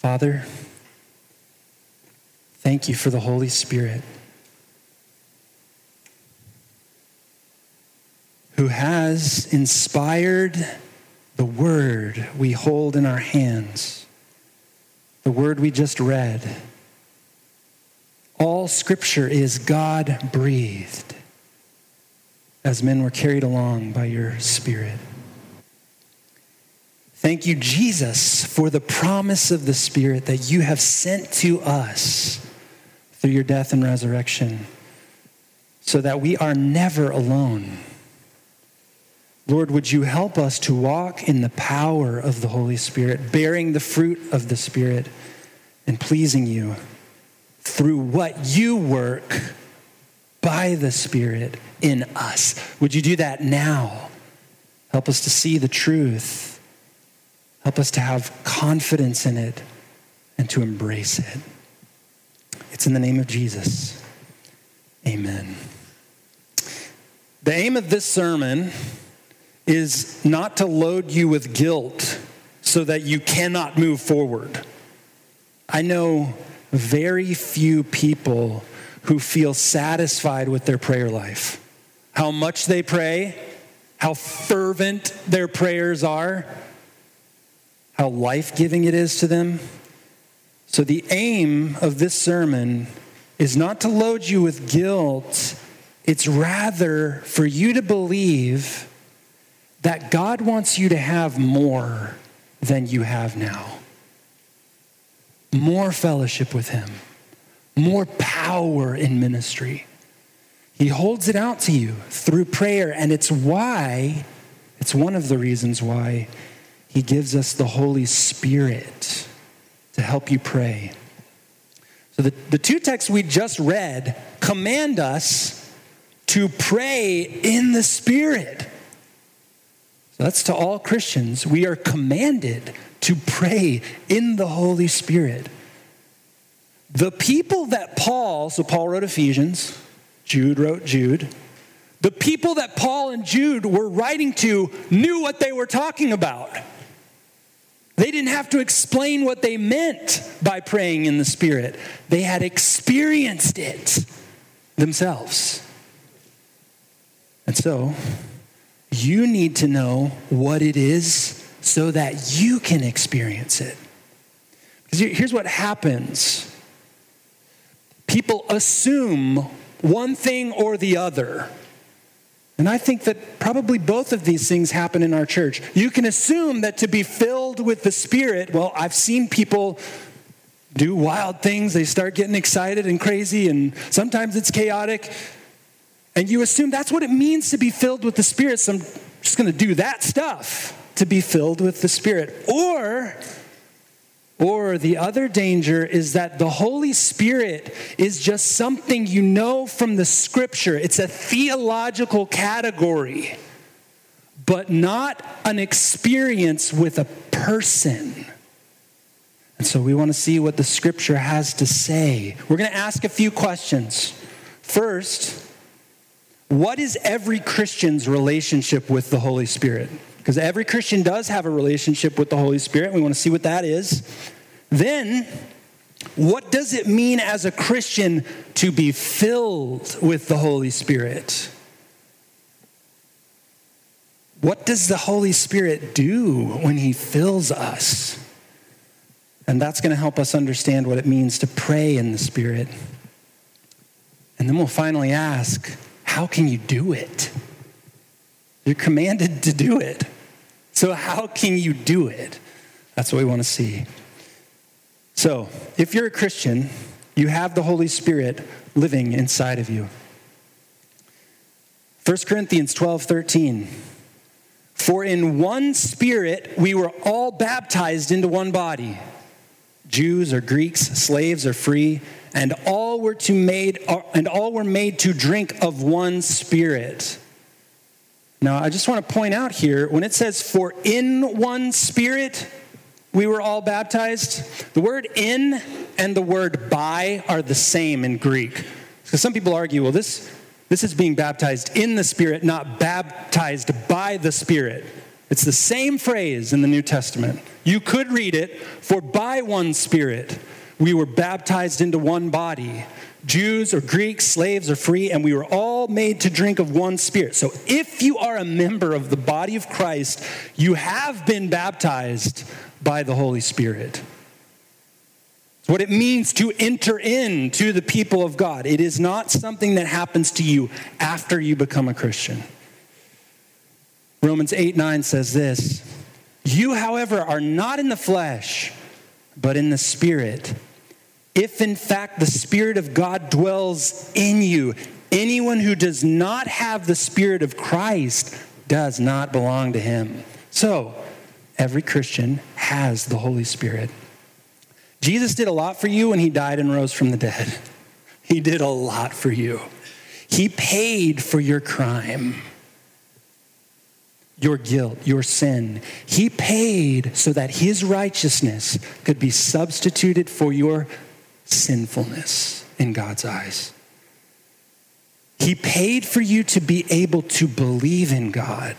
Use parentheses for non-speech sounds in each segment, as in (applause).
Father, thank you for the Holy Spirit who has inspired the word we hold in our hands, the word we just read. All scripture is God breathed as men were carried along by your Spirit. Thank you, Jesus, for the promise of the Spirit that you have sent to us through your death and resurrection so that we are never alone. Lord, would you help us to walk in the power of the Holy Spirit, bearing the fruit of the Spirit and pleasing you through what you work by the Spirit in us. Would you do that now? Help us to see the truth. Help us to have confidence in it and to embrace it. It's in the name of Jesus. Amen. The aim of this sermon is not to load you with guilt so that you cannot move forward. I know very few people who feel satisfied with their prayer life. How much they pray, how fervent their prayers are, how life giving it is to them. So, the aim of this sermon is not to load you with guilt, it's rather for you to believe that God wants you to have more than you have now. More fellowship with Him more power in ministry. He holds it out to you through prayer, and it's why, it's one of the reasons why He gives us the Holy Spirit to help you pray. So, the, the two texts we just read command us to pray in the Spirit. So, that's to all Christians. We are commanded to pray in the Holy Spirit. The people that Paul, so Paul wrote Ephesians, Jude wrote Jude, the people that Paul and Jude were writing to knew what they were talking about. They didn't have to explain what they meant by praying in the Spirit, they had experienced it themselves. And so, you need to know what it is so that you can experience it. Because here's what happens people assume one thing or the other. And I think that probably both of these things happen in our church. You can assume that to be filled with the Spirit, well, I've seen people do wild things. They start getting excited and crazy, and sometimes it's chaotic. And you assume that's what it means to be filled with the Spirit. So I'm just going to do that stuff to be filled with the Spirit. Or or the other danger is that the Holy Spirit is just something you know from the scripture. It's a theological category, but not an experience with a person. And so we want to see what the scripture has to say. We're going to ask a few questions. First, what is every Christian's relationship with the Holy Spirit? Because every Christian does have a relationship with the Holy Spirit. We want to see what that is. Then, what does it mean as a Christian to be filled with the Holy Spirit? What does the Holy Spirit do when He fills us? And that's going to help us understand what it means to pray in the Spirit. And then we'll finally ask, how can you do it? You're commanded to do it. So, how can you do it? That's what we want to see. So, if you're a Christian, you have the Holy Spirit living inside of you. 1 Corinthians 12 13. For in one spirit we were all baptized into one body Jews or Greeks, slaves or free, and all were to made and all were made to drink of one spirit. Now, I just want to point out here when it says, for in one spirit we were all baptized, the word in and the word by are the same in Greek. Because some people argue, well, this, this is being baptized in the spirit, not baptized by the spirit. It's the same phrase in the New Testament. You could read it, for by one Spirit we were baptized into one body. Jews or Greeks, slaves or free, and we were all made to drink of one spirit. So if you are a member of the body of Christ, you have been baptized by the Holy Spirit. It's what it means to enter into the people of God. It is not something that happens to you after you become a Christian. Romans 8 9 says this You, however, are not in the flesh, but in the Spirit if in fact the Spirit of God dwells in you, anyone who does not have the Spirit of Christ does not belong to him. So, every Christian has the Holy Spirit. Jesus did a lot for you when he died and rose from the dead. He did a lot for you. He paid for your crime, your guilt, your sin. He paid so that his righteousness could be substituted for your sinfulness in God's eyes. He paid for you to be able to believe in God.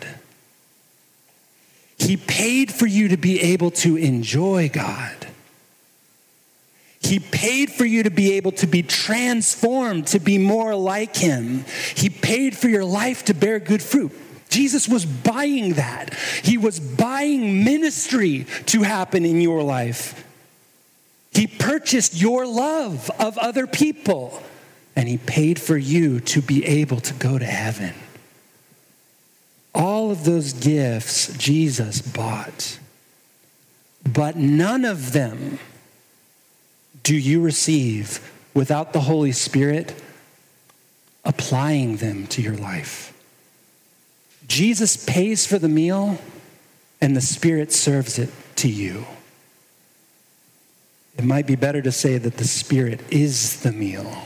He paid for you to be able to enjoy God. He paid for you to be able to be transformed, to be more like Him. He paid for your life to bear good fruit. Jesus was buying that. He was buying ministry to happen in your life. He purchased your love of other people, and He paid for you to be able to go to heaven. All of those gifts Jesus bought, but none of them do you receive without the Holy Spirit applying them to your life. Jesus pays for the meal, and the Spirit serves it to you. It might be better to say that the Spirit is the meal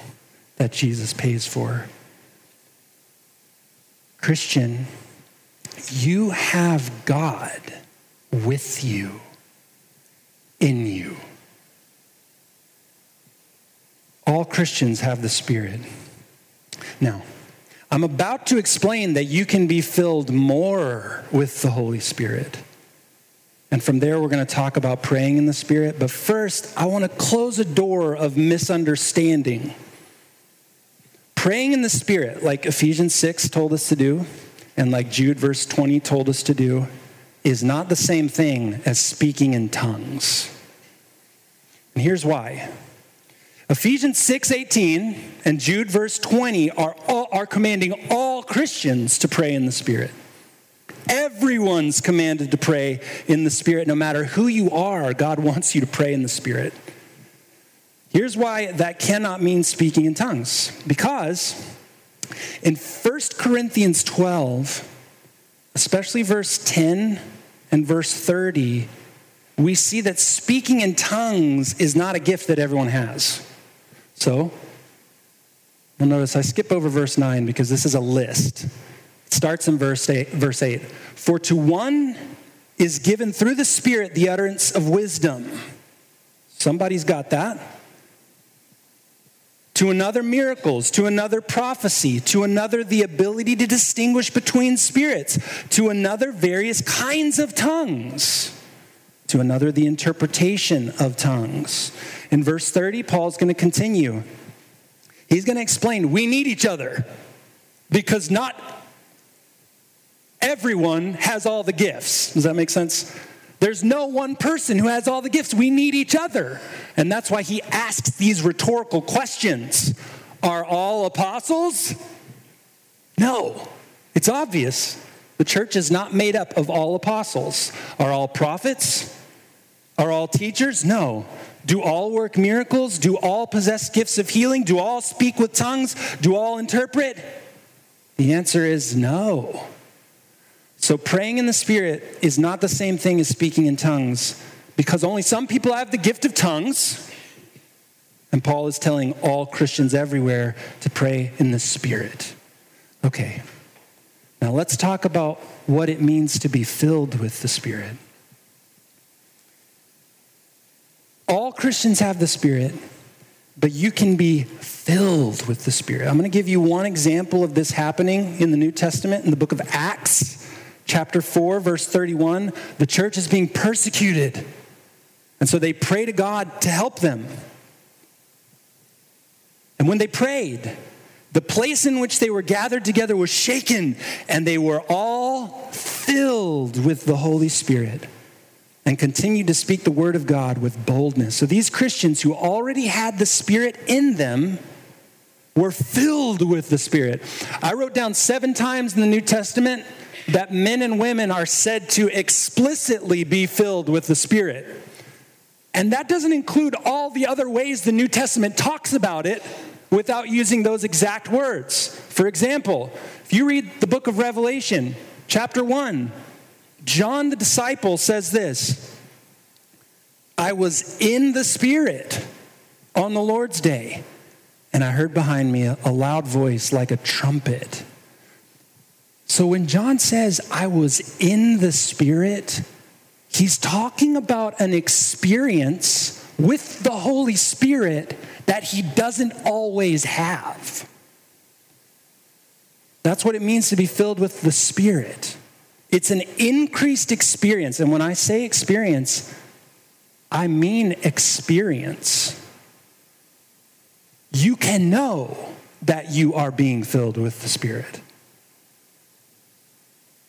that Jesus pays for. Christian, you have God with you, in you. All Christians have the Spirit. Now, I'm about to explain that you can be filled more with the Holy Spirit. And from there, we're going to talk about praying in the Spirit. But first, I want to close a door of misunderstanding. Praying in the Spirit, like Ephesians 6 told us to do, and like Jude verse 20 told us to do, is not the same thing as speaking in tongues. And here's why. Ephesians 6:18 and Jude verse 20 are, all, are commanding all Christians to pray in the Spirit. Everyone's commanded to pray in the Spirit. No matter who you are, God wants you to pray in the Spirit. Here's why that cannot mean speaking in tongues. Because in 1 Corinthians 12, especially verse 10 and verse 30, we see that speaking in tongues is not a gift that everyone has. So, you'll notice I skip over verse 9 because this is a list starts in verse 8, verse 8. For to one is given through the Spirit the utterance of wisdom. Somebody's got that. To another, miracles. To another, prophecy. To another, the ability to distinguish between spirits. To another, various kinds of tongues. To another, the interpretation of tongues. In verse 30, Paul's going to continue. He's going to explain we need each other because not everyone has all the gifts. Does that make sense? There's no one person who has all the gifts. We need each other. And that's why he asks these rhetorical questions Are all apostles? No. It's obvious. The church is not made up of all apostles. Are all prophets? Are all teachers? No. Do all work miracles? Do all possess gifts of healing? Do all speak with tongues? Do all interpret? The answer is no. So, praying in the Spirit is not the same thing as speaking in tongues because only some people have the gift of tongues. And Paul is telling all Christians everywhere to pray in the Spirit. Okay, now let's talk about what it means to be filled with the Spirit. All Christians have the Spirit, but you can be filled with the Spirit. I'm going to give you one example of this happening in the New Testament in the book of Acts chapter 4, verse 31, the church is being persecuted. And so they pray to God to help them. And when they prayed, the place in which they were gathered together was shaken, and they were all filled with the Holy Spirit and continued to speak the word of God with boldness. So these Christians who already had the Spirit in them were filled with the Spirit. I wrote down seven times in the New Testament that men and women are said to explicitly be filled with the Spirit. And that doesn't include all the other ways the New Testament talks about it without using those exact words. For example, if you read the book of Revelation, chapter 1, John the disciple says this I was in the Spirit on the Lord's day, and I heard behind me a, loud voice like a trumpet. So when John says, I was in the Spirit, he's talking about an experience with the Holy Spirit that he doesn't always have. That's what it means to be filled with the Spirit. It's an increased experience. And when I say experience, I mean experience. You can know that you are being filled with the Spirit.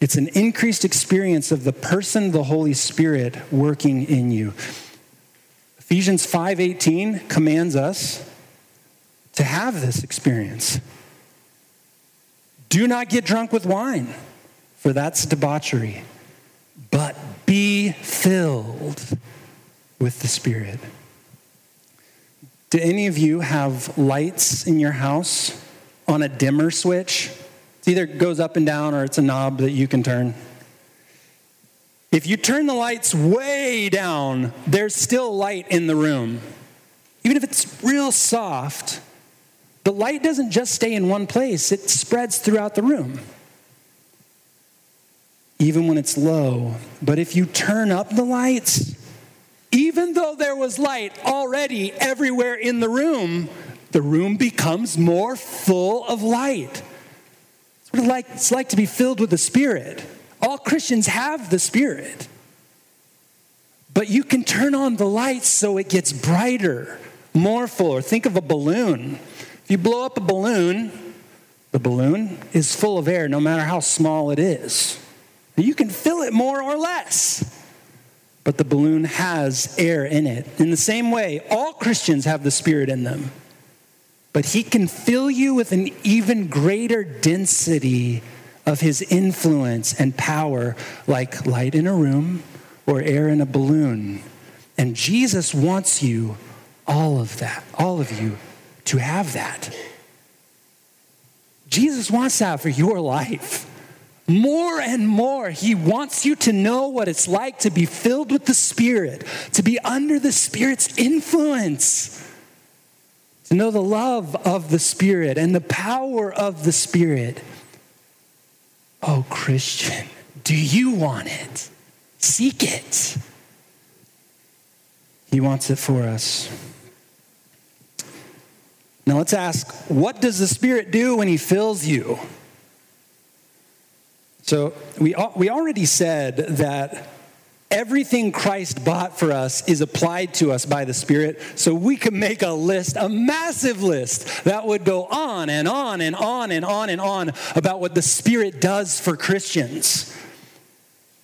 It's an increased experience of the person, the Holy Spirit, working in you. Ephesians 5:18 commands us to have this experience. Do not get drunk with wine, for that's debauchery, but be filled with the Spirit. Do any of you have lights in your house on a dimmer switch? It either goes up and down or it's a knob that you can turn. If you turn the lights way down, there's still light in the room. Even if it's real soft, the light doesn't just stay in one place, it spreads throughout the room. Even when it's low. But if you turn up the lights, even though there was light already everywhere in the room, the room becomes more full of light. What it's like to be filled with the Spirit. All Christians have the Spirit. But you can turn on the lights so it gets brighter, more full. Or think of a balloon. If you blow up a balloon, the balloon is full of air no matter how small it is. You can fill it more or less. But the balloon has air in it. In the same way, all Christians have the Spirit in them. But He can fill you with an even greater density of his influence and power like light in a room or air in a balloon. And Jesus wants you, all of that, all of you, to have that. Jesus wants that for your life. More and more, he wants you to know what it's like to be filled with the Spirit, to be under the Spirit's influence, to know the love of the Spirit and the power of the Spirit. Oh, Christian, do you want it? Seek it. He wants it for us. Now let's ask what does the Spirit do when He fills you? So we, we already said that Everything Christ bought for us is applied to us by the Spirit, so we can make a list, a massive list that would go on and on and on and on and on about what the Spirit does for Christians.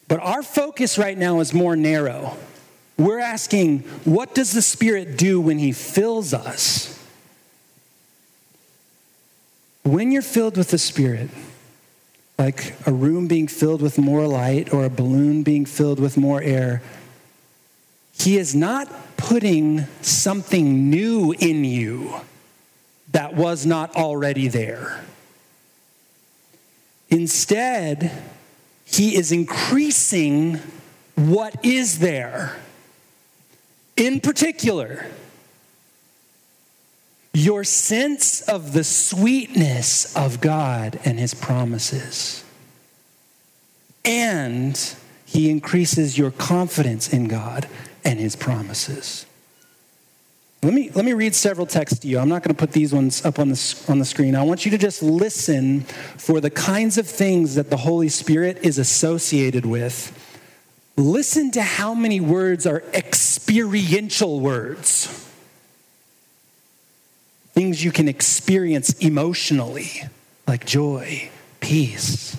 But our focus right now is more narrow. We're asking, what does the Spirit do when He fills us? When you're filled with the Spirit, like a room being filled with more light or a balloon being filled with more air. He is not putting something new in you that was not already there. Instead, he is increasing what is there. In particular, your sense of the sweetness of God and his promises. And he increases your confidence in God and his promises. Let me, let me read several texts to you. I'm not going to put these ones up on the, on the screen. I want you to just listen for the kinds of things that the Holy Spirit is associated with. Listen to how many words are experiential words, things you can experience emotionally, like joy, peace.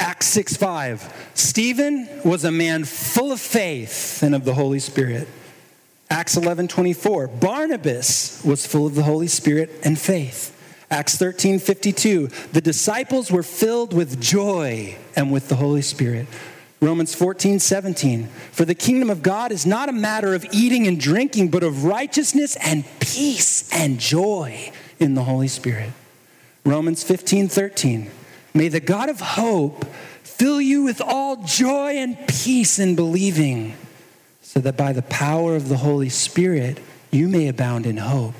Acts 6 5. Stephen was a man full of faith and of the Holy Spirit. Acts 11 24. Barnabas was full of the Holy Spirit and faith. Acts 13 52. The disciples were filled with joy and with the Holy Spirit. Romans 14 17. For the kingdom of God is not a matter of eating and drinking, but of righteousness and peace and joy in the Holy Spirit. Romans 15 13. May the God of hope fill you with all joy and peace in believing so that by the power of the Holy Spirit you may abound in hope.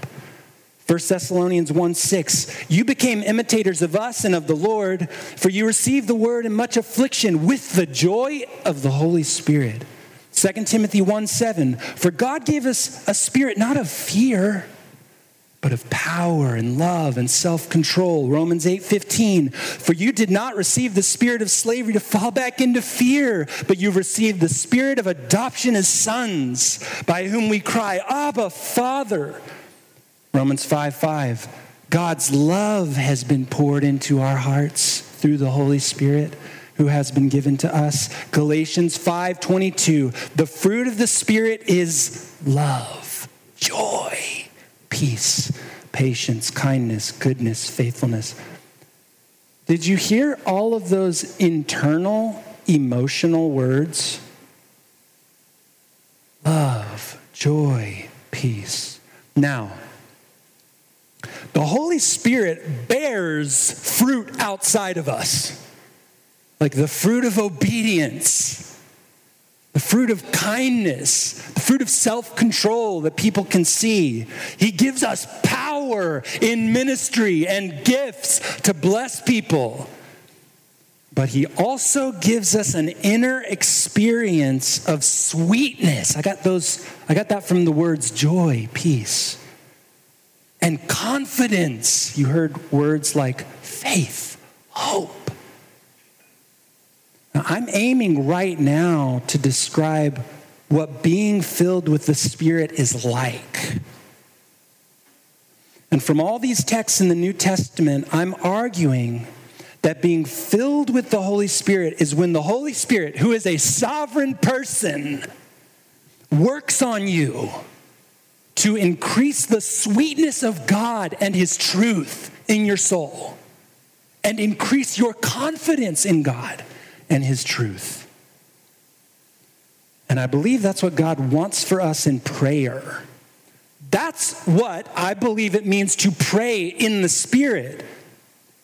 1 Thessalonians 1 6, you became imitators of us and of the Lord, for you received the word in much affliction with the joy of the Holy Spirit. 2 Timothy 1 7, for God gave us a spirit not of fear but of power and love and self-control. Romans 8:15, for you did not receive the spirit of slavery to fall back into fear, but you received the spirit of adoption as sons, by whom we cry, "Abba, Father." Romans 5:5, God's love has been poured into our hearts through the Holy Spirit who has been given to us. Galatians 5:22, the fruit of the spirit is love, joy, peace, patience, kindness, goodness, faithfulness. Did you hear all of those internal emotional words? Love, joy, peace. Now, the Holy Spirit bears fruit outside of us, like the fruit of obedience the fruit of kindness, the fruit of self control that people can see. He gives us power in ministry and gifts to bless people. But he also gives us an inner experience of sweetness. I got those, I got that from the words joy, peace, and confidence. You heard words like faith, hope now, I'm aiming right now to describe what being filled with the Spirit is like. And from all these texts in the New Testament, I'm arguing that being filled with the Holy Spirit is when the Holy Spirit, who is a sovereign person, works on you to increase the sweetness of God and His truth in your soul and increase your confidence in God and his truth. And I believe that's what God wants for us in prayer. That's what I believe it means to pray in the Spirit.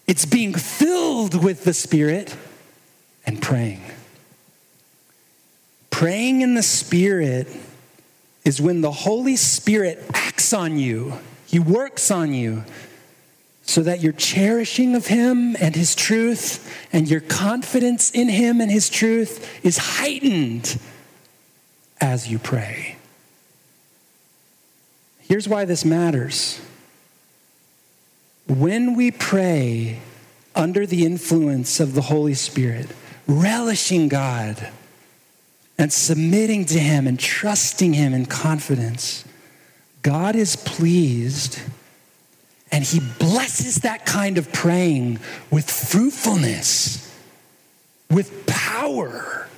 It's being filled with the Spirit and praying. Praying in the Spirit is when the Holy Spirit acts on you, He works on you so that your cherishing of Him and His truth and your confidence in Him and His truth is heightened as you pray. Here's why this matters. When we pray under the influence of the Holy Spirit, relishing God and submitting to Him and trusting Him in confidence, God is pleased and he blesses that kind of praying with fruitfulness, with power.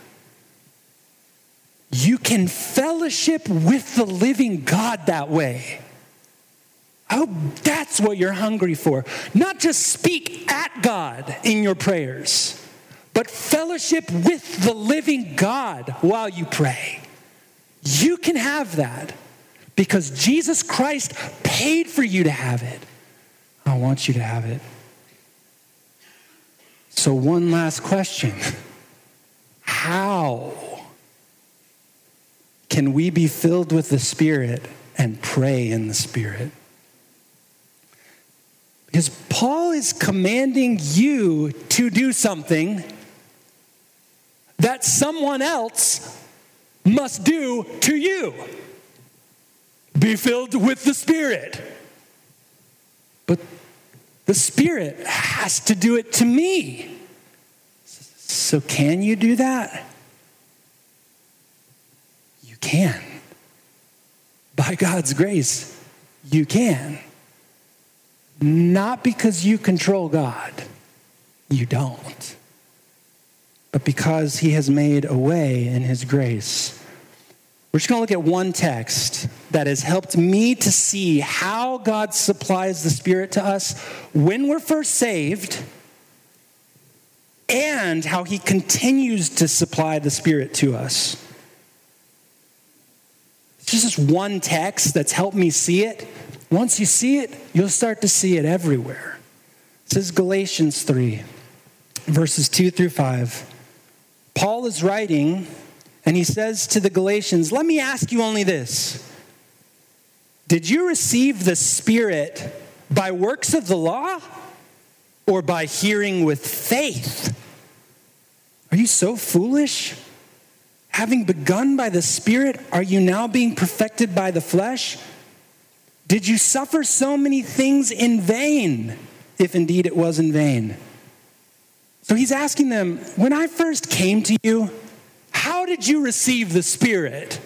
You can fellowship with the living God that way. Oh, that's what you're hungry for. Not just speak at God in your prayers, but fellowship with the living God while you pray. You can have that because Jesus Christ paid for you to have it. I want you to have it. So, one last question How can we be filled with the Spirit and pray in the Spirit? Because Paul is commanding you to do something that someone else must do to you. be filled with the Spirit. But the Spirit has to do it to me. So, can you do that? You can. By God's grace, you can. Not because you control God, you don't, but because He has made a way in His grace. We're just going to look at one text that has helped me to see how God supplies the Spirit to us when we're first saved and how He continues to supply the Spirit to us. It's just this one text that's helped me see it. Once you see it, you'll start to see it everywhere. This is Galatians 3, verses 2 through 5. Paul is writing and he says to the Galatians, Let me ask you only this Did you receive the Spirit by works of the law or by hearing with faith? Are you so foolish? Having begun by the Spirit, are you now being perfected by the flesh? Did you suffer so many things in vain, if indeed it was in vain? So he's asking them, When I first came to you, how did you receive the Spirit?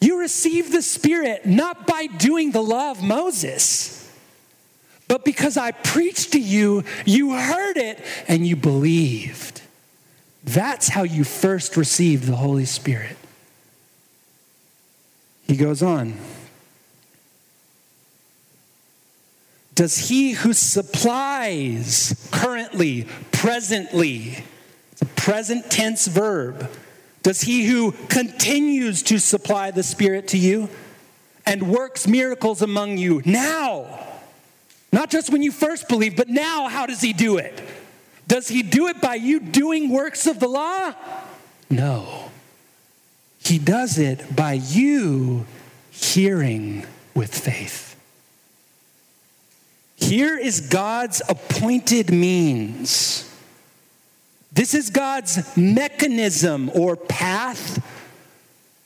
You received the Spirit not by doing the law of Moses, but because I preached to you, you heard it and you believed. That's how you first received the Holy Spirit. He goes on. Does he who supplies currently, presently, present tense verb. Does he who continues to supply the Spirit to you and works miracles among you now? Not just when you first believe, but now, how does he do it? Does he do it by you doing works of the law? No. He does it by you hearing with faith. Here is God's appointed means this is God's mechanism or path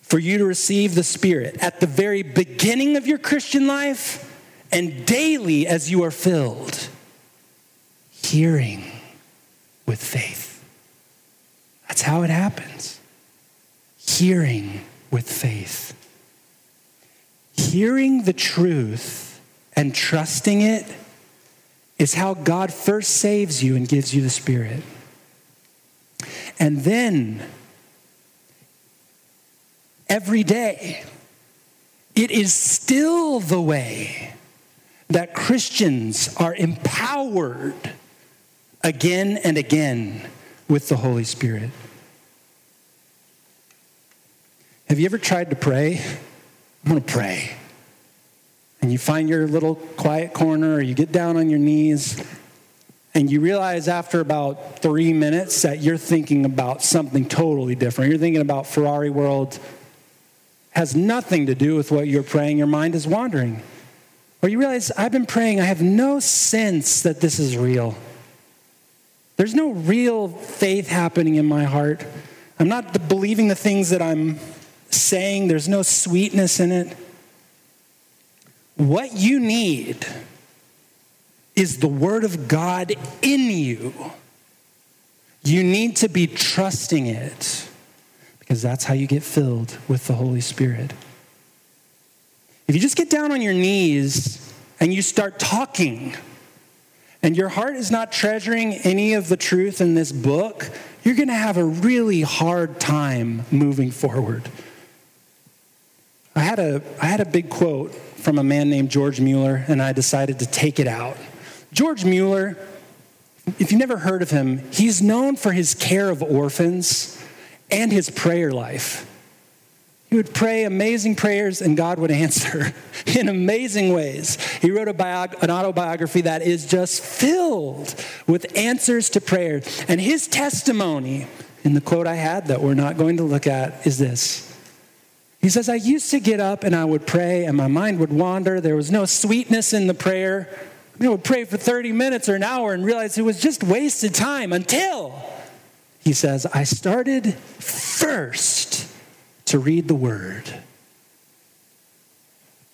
for you to receive the Spirit at the very beginning of your Christian life and daily as you are filled. Hearing with faith. That's how it happens. Hearing with faith. Hearing the truth and trusting it is how God first saves you and gives you the Spirit. And then, every day, it is still the way that Christians are empowered again and again with the Holy Spirit. Have you ever tried to pray? I'm going to pray. And you find your little quiet corner, or you get down on your knees, and you realize after about three minutes that you're thinking about something totally different. You're thinking about Ferrari World, has nothing to do with what you're praying. Your mind is wandering. Or you realize, I've been praying, I have no sense that this is real. There's no real faith happening in my heart. I'm not believing the things that I'm saying, there's no sweetness in it. What you need is the Word of God in you. You need to be trusting it because that's how you get filled with the Holy Spirit. If you just get down on your knees and you start talking, and your heart is not treasuring any of the truth in this book, you're going to have a really hard time moving forward. I had a, I had a big quote from a man named George Mueller, and I decided to take it out. George Mueller, if you've never heard of him, he's known for his care of orphans and his prayer life. He would pray amazing prayers and God would (laughs) answer in amazing ways. He wrote a biog- an autobiography that is just filled with answers to prayer. And his testimony, in the quote I had that we're not going to look at, is this. He says, I used to get up and I would pray and my mind would wander. There was no sweetness in the prayer I would pray for 30 minutes or an hour and realize it was just wasted time until he says, I started first to read the word.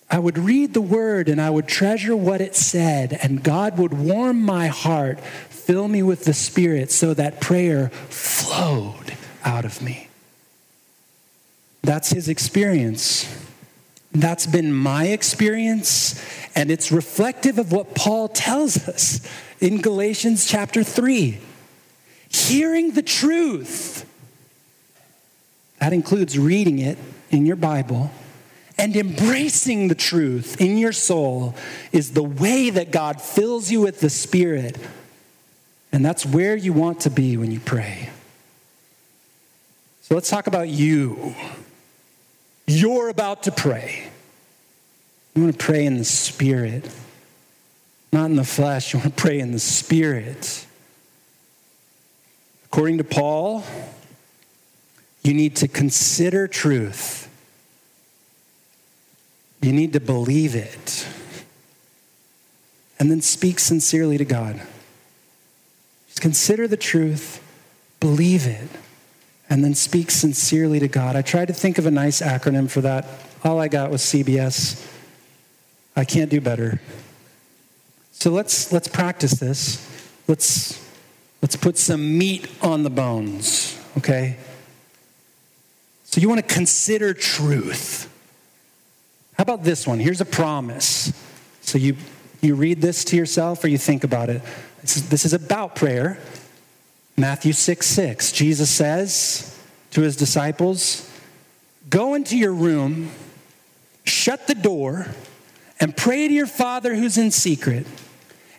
I would read the word and I would treasure what it said, and God would warm my heart, fill me with the Spirit so that prayer flowed out of me. That's his experience. That's been my experience, and it's reflective of what Paul tells us in Galatians chapter 3. Hearing the truth, that includes reading it in your Bible, and embracing the truth in your soul is the way that God fills you with the Spirit. And that's where you want to be when you pray. So let's talk about you. You're about to pray. You want to pray in the Spirit, not in the flesh. You want to pray in the Spirit. According to Paul, you need to consider truth. You need to believe it. And then speak sincerely to God. Just consider the truth, believe it and then speak sincerely to God. I tried to think of a nice acronym for that. All I got was CBS. I can't do better. So let's let's practice this. Let's let's put some meat on the bones, okay? So you want to consider truth. How about this one? Here's a promise. So you you read this to yourself or you think about it. This is, this is about prayer. Matthew 6 6, Jesus says to his disciples, Go into your room, shut the door, and pray to your Father who's in secret.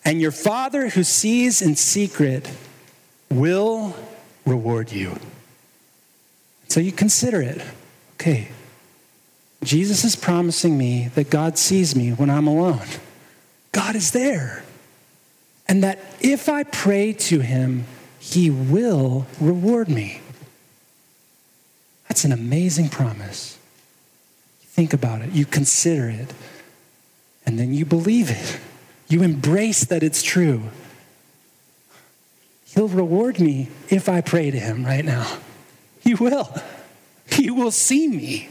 And your Father who sees in secret will reward you. So you consider it. Okay, Jesus is promising me that God sees me when I'm alone. God is there. And that if I pray to him, he will reward me. That's an amazing promise. think about it, you consider it, and then you believe it. You embrace that it's true. He'll reward me if I pray to him right now. He will. He will see me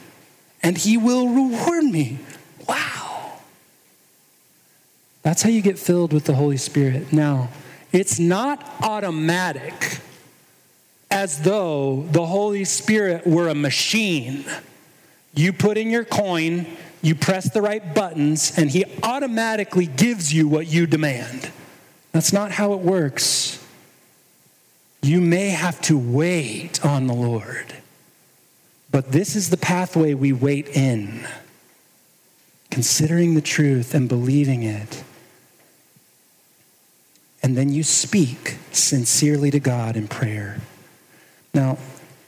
and he will reward me. Wow. That's how you get filled with the Holy Spirit. Now, it's not automatic as though the Holy Spirit were a machine. You put in your coin, you press the right buttons, and He automatically gives you what you demand. That's not how it works. You may have to wait on the Lord, but this is the pathway we wait in, considering the truth and believing it and then you speak sincerely to God in prayer. Now,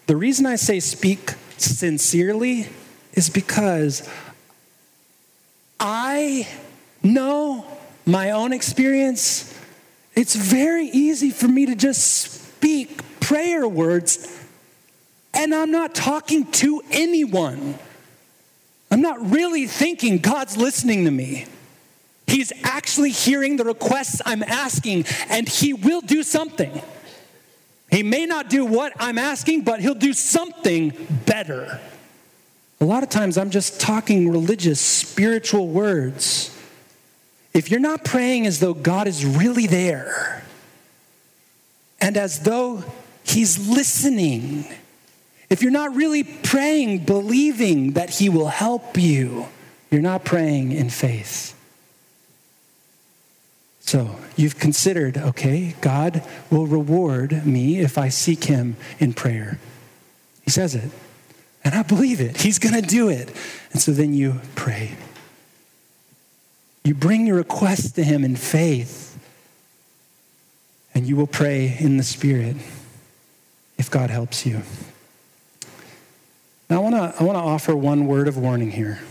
the reason I say speak sincerely is because I know my own experience. It's very easy for me to just speak prayer words, and I'm not talking to anyone. I'm not really thinking God's listening to me. He's actually hearing the requests I'm asking, and He will do something. He may not do what I'm asking, but He'll do something better. A lot of times I'm just talking religious, spiritual words. If you're not praying as though God is really there, and as though He's listening, if you're not really praying, believing that He will help you, you're not praying in faith. So you've considered, okay, God will reward me if I seek him in prayer. He says it. And I believe it. He's going to do it. And so then you pray. You bring your request to him in faith. And you will pray in the Spirit if God helps you. Now, I want to I wanna offer one word of warning here.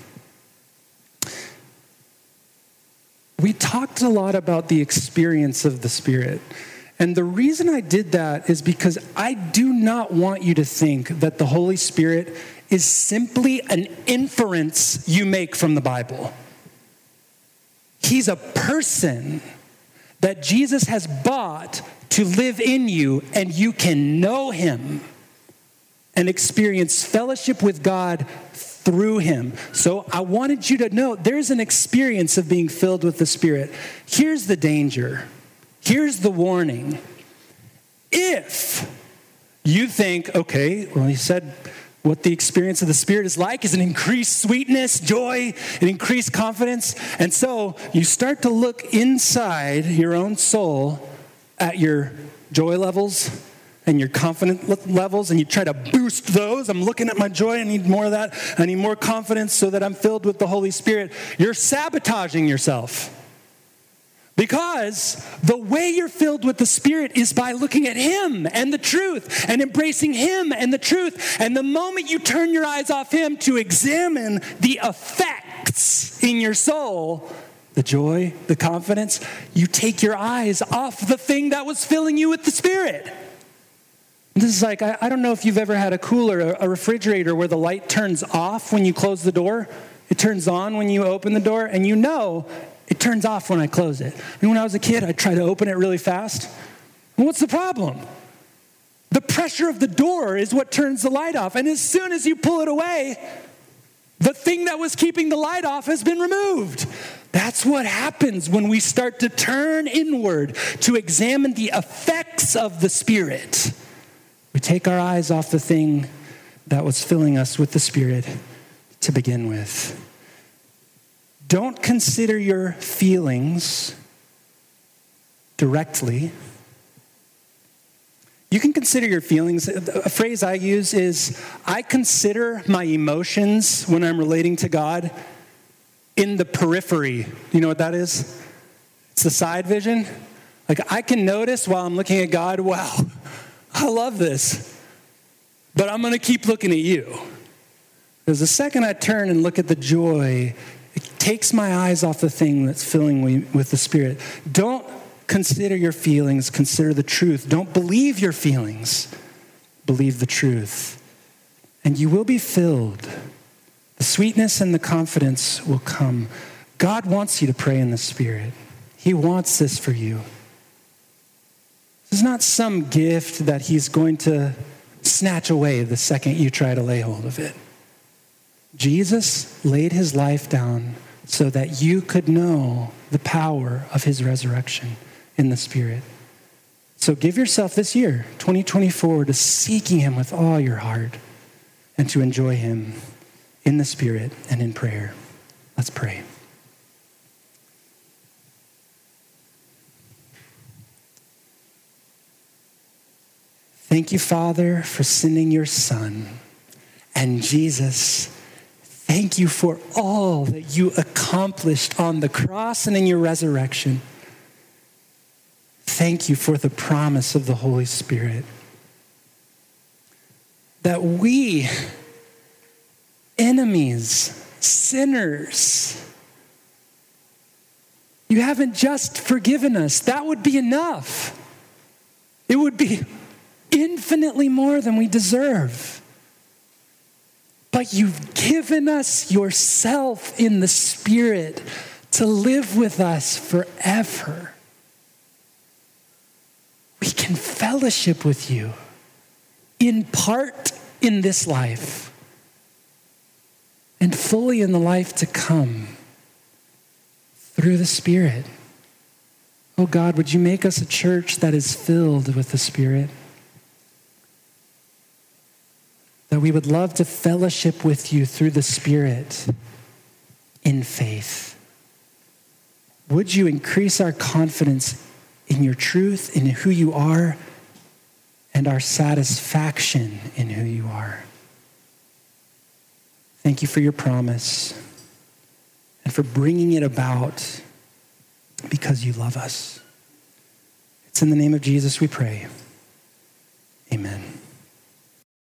We talked a lot about the experience of the Spirit. And the reason I did that is because I do not want you to think that the Holy Spirit is simply an inference you make from the Bible. He's a person that Jesus has bought to live in you, and you can know him and experience fellowship with God through him. So I wanted you to know there's an experience of being filled with the Spirit. Here's the danger. Here's the warning. If you think, okay, well, he said what the experience of the Spirit is like is an increased sweetness, joy, an increased confidence. And so you start to look inside your own soul at your joy levels and your confidence levels and you try to boost those. I'm looking at my joy. I need more of that. I need more confidence so that I'm filled with the Holy Spirit. You're sabotaging yourself. Because the way you're filled with the Spirit is by looking at Him and the truth and embracing Him and the truth. And the moment you turn your eyes off Him to examine the effects in your soul, the joy, the confidence, you take your eyes off the thing that was filling you with the Spirit. This is like, I, I don't know if you've ever had a cooler, a refrigerator where the light turns off when you close the door. It turns on when you open the door, and you know it turns off when I close it. And when I was a kid, I'd try to open it really fast. What's the problem? The pressure of the door is what turns the light off. And as soon as you pull it away, the thing that was keeping the light off has been removed. That's what happens when we start to turn inward to examine the effects of the Spirit. Take our eyes off the thing that was filling us with the Spirit to begin with. Don't consider your feelings directly. You can consider your feelings. A phrase I use is I consider my emotions when I'm relating to God in the periphery. You know what that is? It's the side vision. Like I can notice while I'm looking at God, wow, I love this. But I'm going to keep looking at you. Because the second I turn and look at the joy, it takes my eyes off the thing that's filling me with the Spirit. Don't consider your feelings, consider the truth. Don't believe your feelings, believe the truth. And you will be filled. The sweetness and the confidence will come. God wants you to pray in the Spirit, He wants this for you. Is not some gift that He's going to snatch away the second you try to lay hold of it. Jesus laid his life down so that you could know the power of his resurrection in the Spirit. So give yourself this year, 2024, to seeking him with all your heart and to enjoy him in the Spirit and in prayer. Let's pray. Thank you, Father, for sending your Son and Jesus Thank you for all that you accomplished on the cross and in your resurrection. Thank you for the promise of the Holy Spirit. That we, enemies, sinners, you haven't just forgiven us. That would be enough. It would be infinitely more than we deserve. But you've given us yourself in the Spirit to live with us forever. We can fellowship with you in part in this life and fully in the life to come through the Spirit. Oh God, would you make us a church that is filled with the Spirit? That we would love to fellowship with you through the Spirit in faith. Would you increase our confidence in your truth, in who you are, and our satisfaction in who you are? Thank you for your promise and for bringing it about because you love us. It's in the name of Jesus we pray.